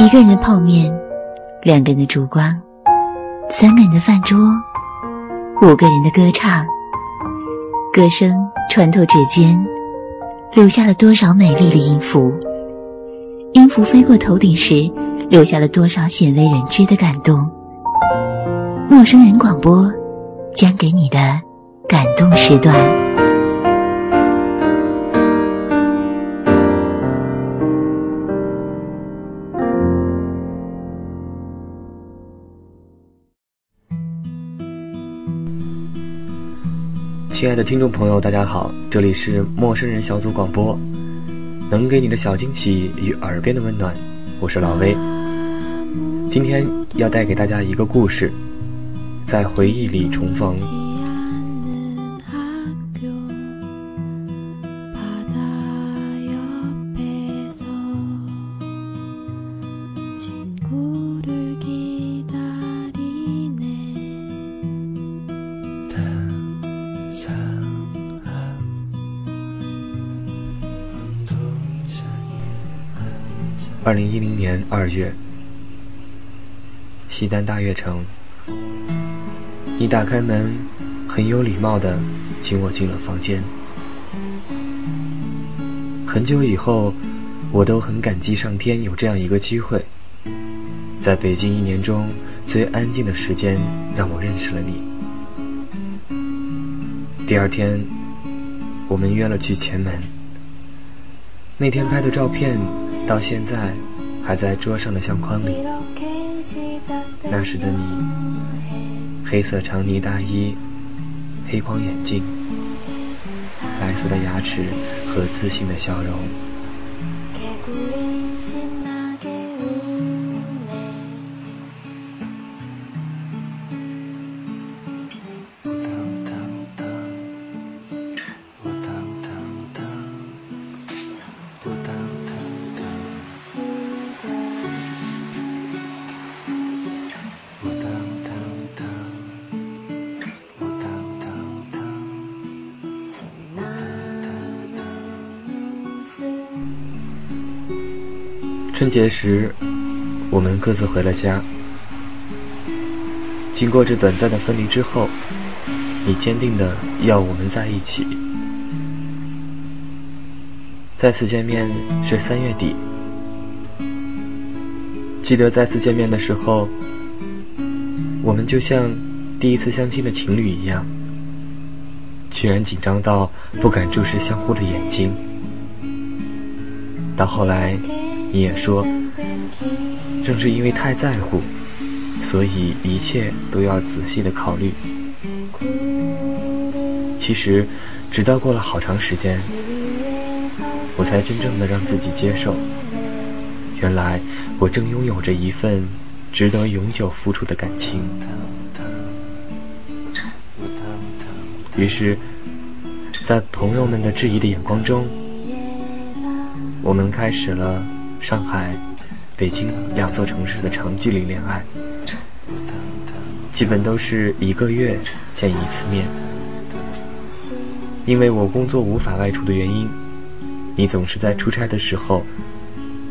一个人的泡面，两个人的烛光，三个人的饭桌，五个人的歌唱。歌声穿透指尖，留下了多少美丽的音符？音符飞过头顶时，留下了多少鲜为人知的感动？陌生人广播，将给你的感动时段。亲爱的听众朋友，大家好，这里是陌生人小组广播，能给你的小惊喜与耳边的温暖，我是老威。今天要带给大家一个故事，在回忆里重逢。二零一零年二月，西单大悦城，你打开门，很有礼貌的请我进了房间。很久以后，我都很感激上天有这样一个机会，在北京一年中最安静的时间，让我认识了你。第二天，我们约了去前门。那天拍的照片。到现在还在桌上的相框里。那时的你，黑色长呢大衣，黑框眼镜，白色的牙齿和自信的笑容。春节时，我们各自回了家。经过这短暂的分离之后，你坚定的要我们在一起。再次见面是三月底，记得再次见面的时候，我们就像第一次相亲的情侣一样，居然紧张到不敢注视相互的眼睛。到后来。你也说，正是因为太在乎，所以一切都要仔细的考虑。其实，直到过了好长时间，我才真正的让自己接受，原来我正拥有着一份值得永久付出的感情。于是，在朋友们的质疑的眼光中，我们开始了。上海、北京两座城市的长距离恋爱，基本都是一个月见一次面。因为我工作无法外出的原因，你总是在出差的时候，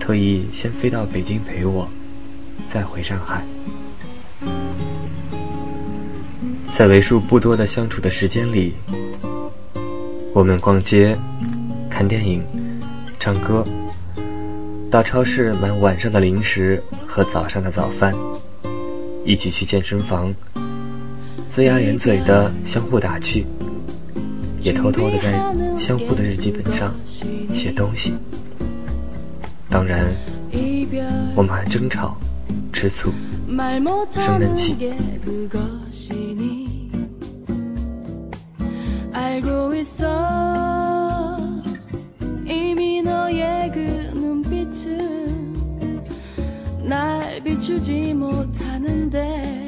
特意先飞到北京陪我，再回上海。在为数不多的相处的时间里，我们逛街、看电影、唱歌。到超市买晚上的零食和早上的早饭，一起去健身房，龇牙咧嘴的相互打趣，也偷偷的在相互的日记本上写东西。当然，我们还争吵、吃醋、生闷气。 주지 못하는데.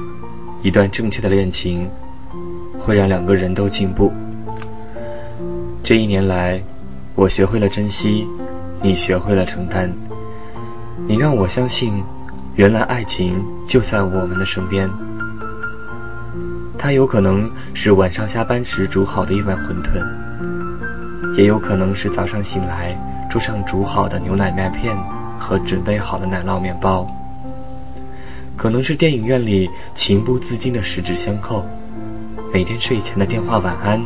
一段正确的恋情会让两个人都进步。这一年来，我学会了珍惜，你学会了承担。你让我相信，原来爱情就在我们的身边。它有可能是晚上下班时煮好的一碗馄饨，也有可能是早上醒来桌上煮好的牛奶麦片和准备好的奶酪面包。可能是电影院里情不自禁的十指相扣，每天睡前的电话晚安，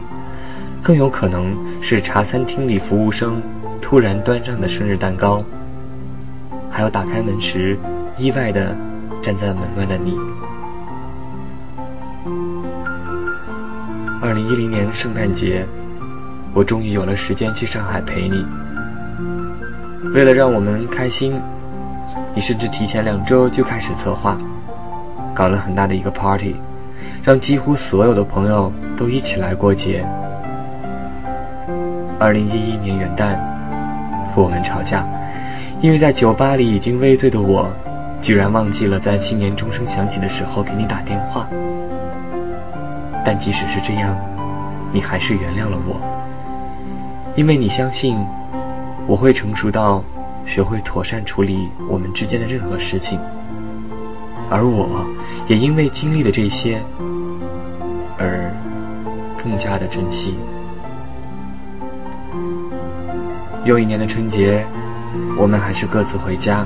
更有可能是茶餐厅里服务生突然端上的生日蛋糕，还有打开门时意外的站在门外的你。二零一零年圣诞节，我终于有了时间去上海陪你，为了让我们开心。你甚至提前两周就开始策划，搞了很大的一个 party，让几乎所有的朋友都一起来过节。二零一一年元旦，我们吵架，因为在酒吧里已经微醉的我，居然忘记了在新年钟声响起的时候给你打电话。但即使是这样，你还是原谅了我，因为你相信我会成熟到。学会妥善处理我们之间的任何事情，而我也因为经历了这些而更加的珍惜。又一年的春节，我们还是各自回家，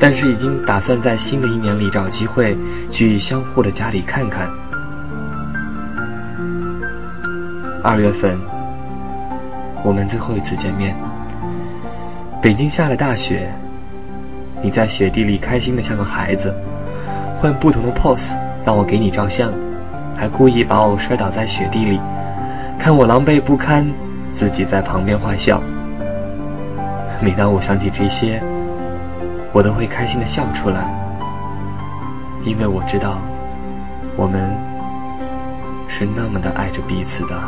但是已经打算在新的一年里找机会去相互的家里看看。二月份，我们最后一次见面。北京下了大雪，你在雪地里开心的像个孩子，换不同的 pose 让我给你照相，还故意把我摔倒在雪地里，看我狼狈不堪，自己在旁边坏笑。每当我想起这些，我都会开心的笑出来，因为我知道，我们是那么的爱着彼此的。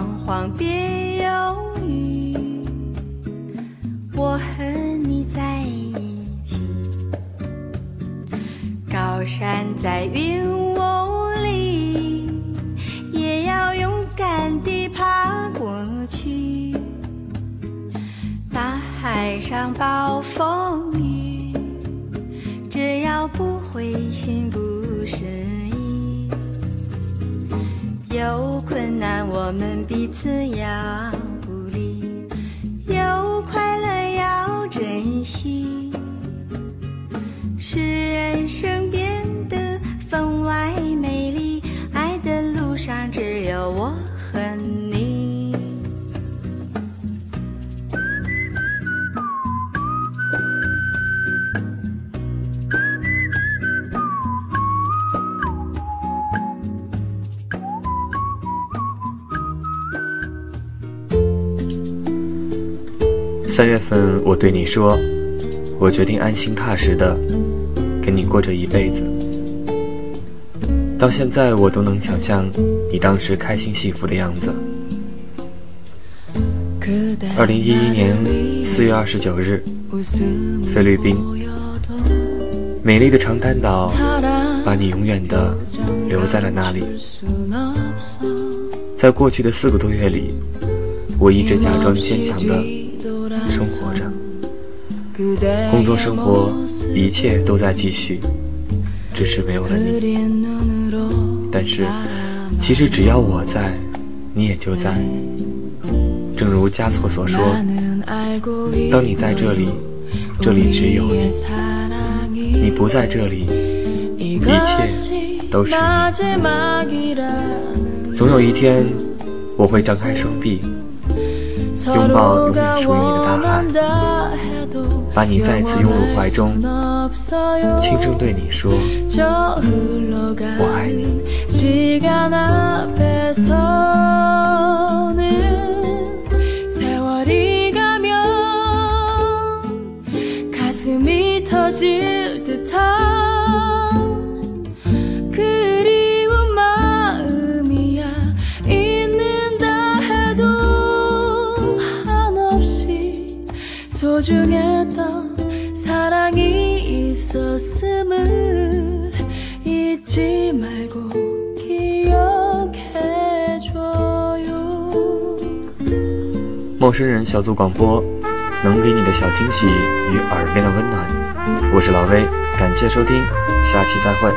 彷徨别犹豫，我和你在一起。高山在云雾里，也要勇敢地爬过去。大海上暴风雨，只要不灰心不失。有困难，我们彼此要鼓励；有快乐，要珍惜。三月份，我对你说，我决定安心踏实的跟你过这一辈子。到现在我都能想象你当时开心幸福的样子。二零一一年四月二十九日，菲律宾，美丽的长滩岛，把你永远的留在了那里。在过去的四个多月里，我一直假装坚强的生活着，工作生活一切都在继续，只是没有了你。但是，其实只要我在，你也就在。正如加措所说：“当你在这里，这里只有你；你不在这里，一切都是你。”总有一天，我会张开双臂，拥抱永远属于你的大海，把你再次拥入怀中，轻声对你说：“我爱你。” 소중했던 사랑이 있었음을 잊지 말고 기억해줘요 陌生人小组广播能给你的小惊喜与耳边的温暖，我是老威，感谢收听，下期再会。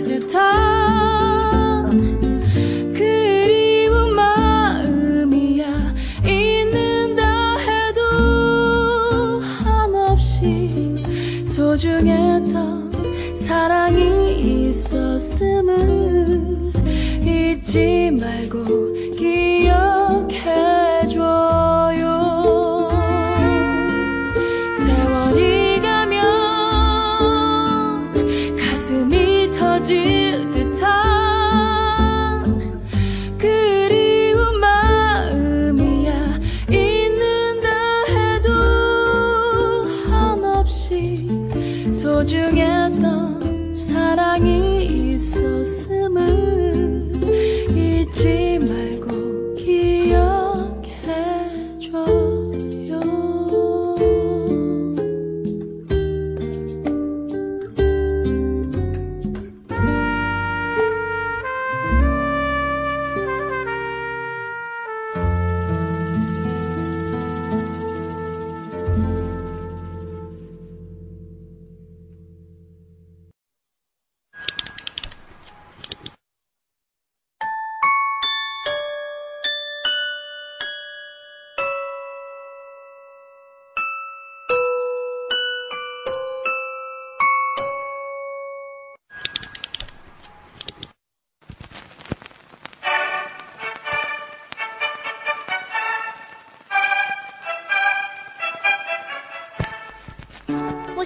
소중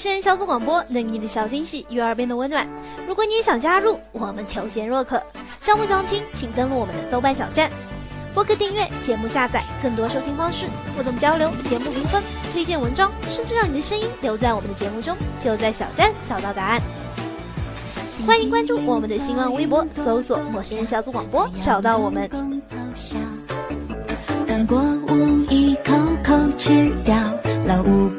生人小组广播能给你的小惊喜与耳边的温暖。如果你也想加入我们求贤若渴。招募相亲请登录我们的豆瓣小站。播客订阅节目下载更多收听方式互动交流节目评分推荐文章甚至让你的声音留在我们的节目中就在小站找到答案。欢迎关注我们的新浪微博搜索陌生人小组广播找到我们。当过午一口口吃掉老屋